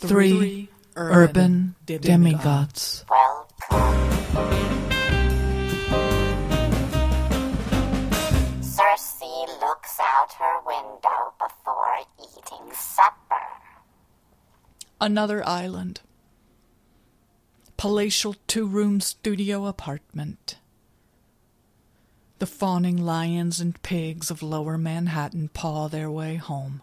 Three urban demigods. Circe looks out her window before eating supper. Another island. Palatial two room studio apartment. The fawning lions and pigs of lower Manhattan paw their way home.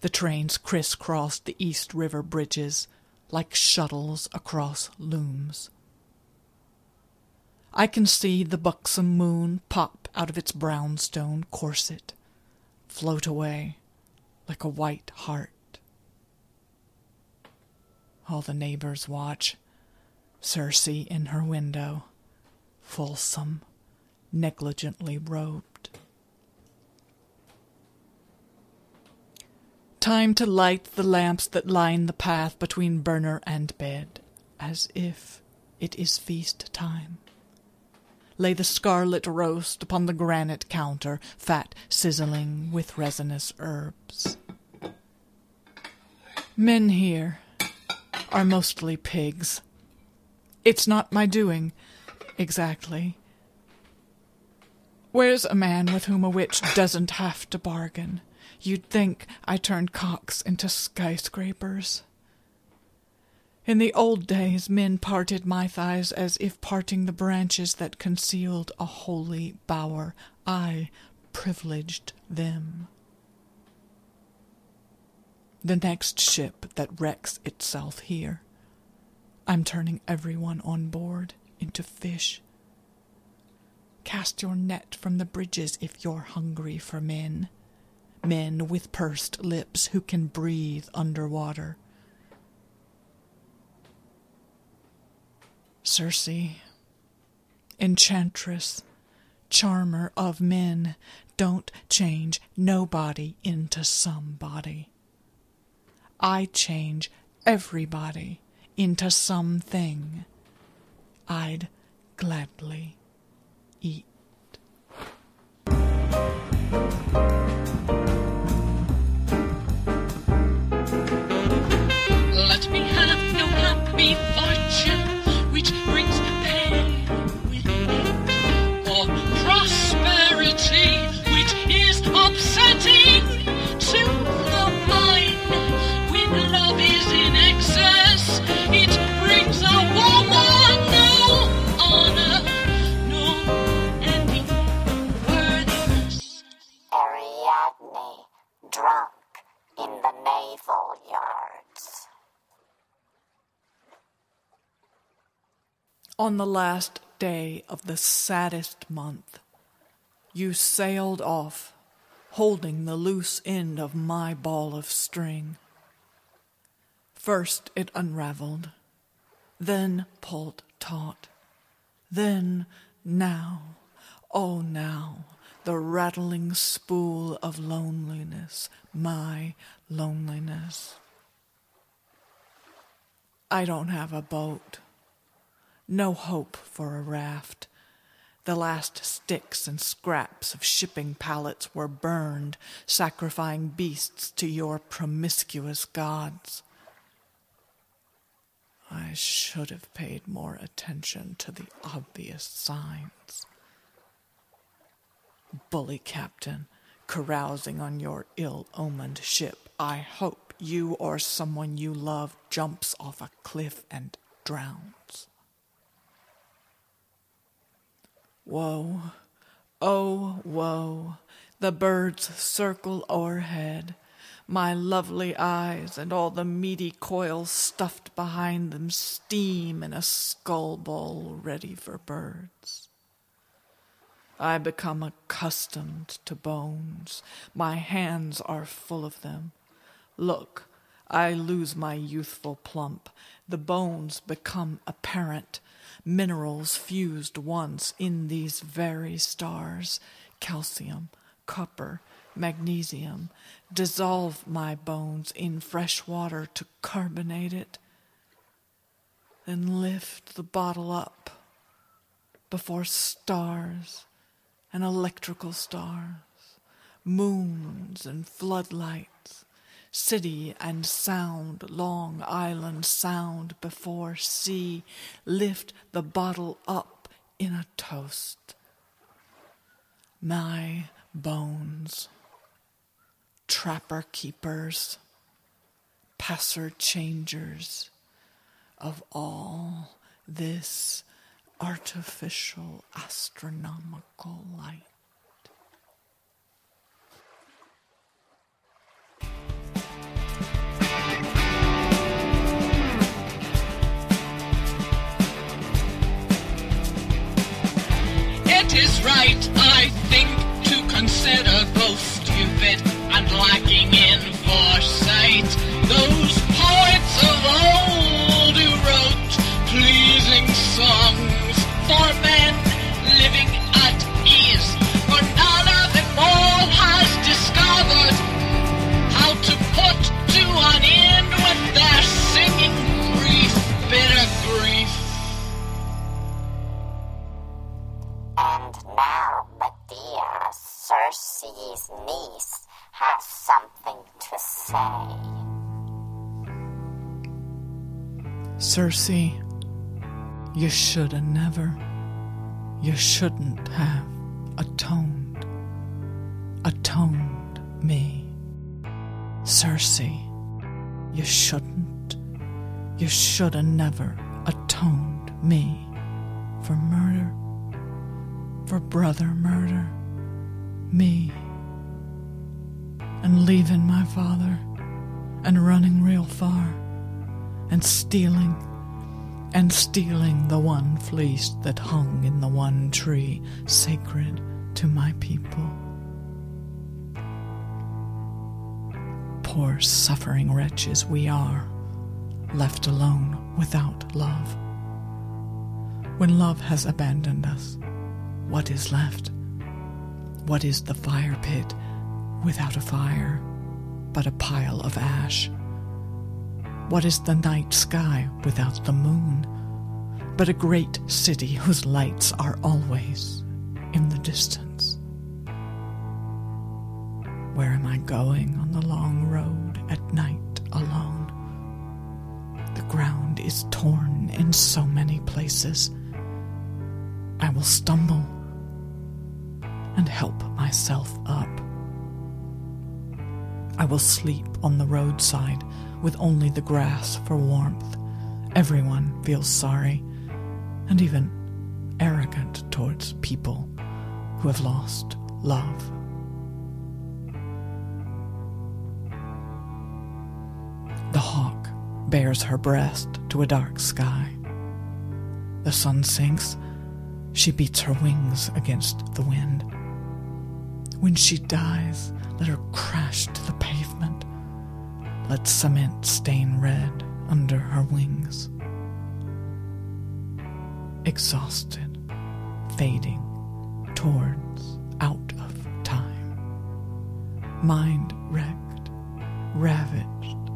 The trains crisscross the East River bridges like shuttles across looms. I can see the buxom moon pop out of its brownstone corset, float away like a white heart. All the neighbors watch Circe in her window, fulsome, negligently robed. Time to light the lamps that line the path between burner and bed, as if it is feast time. Lay the scarlet roast upon the granite counter, fat sizzling with resinous herbs. Men here are mostly pigs. It's not my doing, exactly. Where's a man with whom a witch doesn't have to bargain? You'd think I turned cocks into skyscrapers. In the old days, men parted my thighs as if parting the branches that concealed a holy bower. I privileged them. The next ship that wrecks itself here, I'm turning everyone on board into fish. Cast your net from the bridges if you're hungry for men men with pursed lips who can breathe underwater. Circe, enchantress, charmer of men, don't change nobody into somebody. I change everybody into something I'd gladly eat. reach, reach. On the last day of the saddest month, you sailed off, holding the loose end of my ball of string. First it unraveled, then pulled taut, then now, oh now, the rattling spool of loneliness, my loneliness. I don't have a boat no hope for a raft. The last sticks and scraps of shipping pallets were burned, sacrificing beasts to your promiscuous gods. I should have paid more attention to the obvious signs. Bully captain, carousing on your ill omened ship, I hope you or someone you love jumps off a cliff and drowns. Woe, oh, woe! The birds circle o'erhead. My lovely eyes and all the meaty coils stuffed behind them steam in a skull bowl ready for birds. I become accustomed to bones. My hands are full of them. Look, I lose my youthful plump. The bones become apparent. Minerals fused once in these very stars. Calcium, copper, magnesium, dissolve my bones in fresh water to carbonate it, then lift the bottle up before stars and electrical stars, moons and floodlights, City and sound, Long Island sound before sea, lift the bottle up in a toast. My bones, trapper keepers, passer changers of all this artificial astronomical light. To consider Circe, you should have never, you shouldn't have atoned, atoned me. Circe, you shouldn't, you should have never atoned me for murder, for brother murder, me, and leaving my father and running real far and stealing and stealing the one fleece that hung in the one tree sacred to my people. Poor suffering wretches we are, left alone without love. When love has abandoned us, what is left? What is the fire pit without a fire, but a pile of ash? What is the night sky without the moon? But a great city whose lights are always in the distance. Where am I going on the long road at night alone? The ground is torn in so many places. I will stumble and help myself up. I will sleep on the roadside with only the grass for warmth. Everyone feels sorry and even arrogant towards people who have lost love. The hawk bares her breast to a dark sky. The sun sinks, she beats her wings against the wind. When she dies, let her crash to the pavement. Let cement stain red under her wings. Exhausted, fading towards out of time. Mind wrecked, ravaged,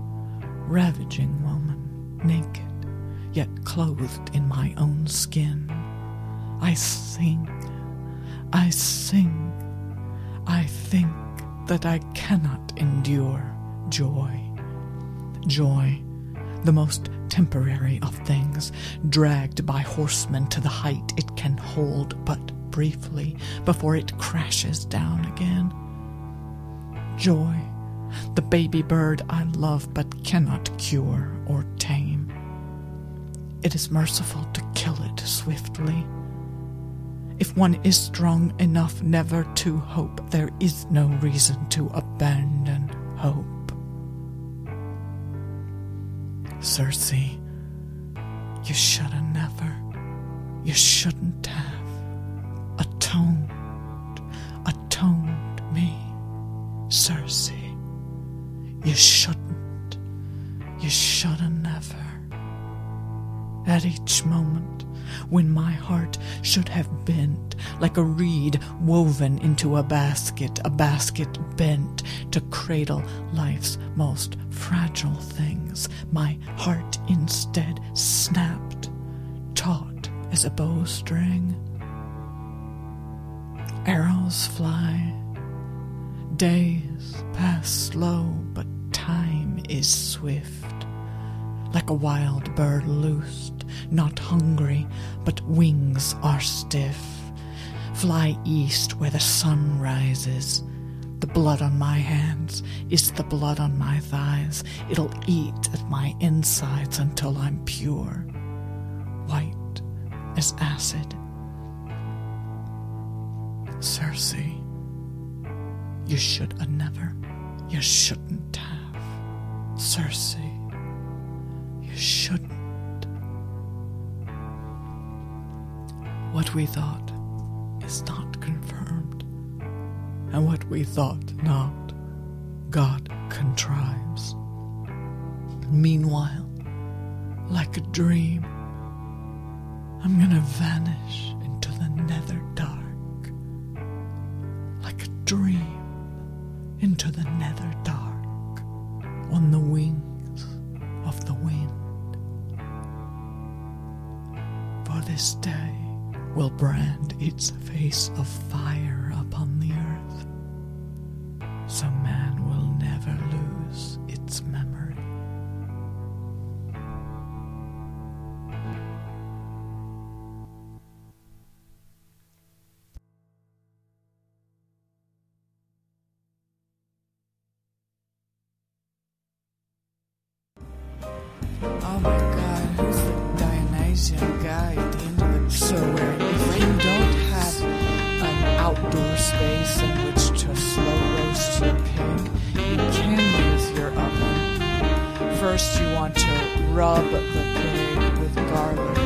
ravaging woman, naked, yet clothed in my own skin. I sing, I sing, I think that I cannot endure joy. Joy, the most temporary of things, dragged by horsemen to the height it can hold but briefly before it crashes down again. Joy, the baby bird I love but cannot cure or tame. It is merciful to kill it swiftly. If one is strong enough never to hope, there is no reason to abandon hope. Circe, you should have never, you shouldn't have atoned, atoned me. Circe, you shouldn't, you should have never. At each moment, when my heart should have bent like a reed woven into a basket, a basket bent to cradle life's most fragile things, my heart instead snapped, taut as a bowstring. Arrows fly, days pass slow but time is swift, like a wild bird loosed, not hungry, but wings are stiff. Fly east where the sun rises. The blood on my hands is the blood on my thighs. It'll eat at my insides until I'm pure, white as acid. Circe, you should have never, you shouldn't have. You shouldn't. What we thought is not confirmed, and what we thought not, God contrives. Meanwhile, like a dream, I'm gonna vanish into the nether dark. Like a dream into the nether dark on the wings this day will brand its face of fire upon the earth, so man will never lose its memory. Oh my god, who's the First you want to rub the pig with garlic.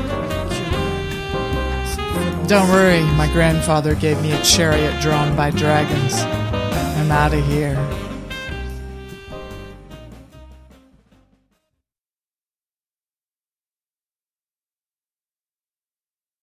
Don't worry, my grandfather gave me a chariot drawn by dragons. I'm out of here.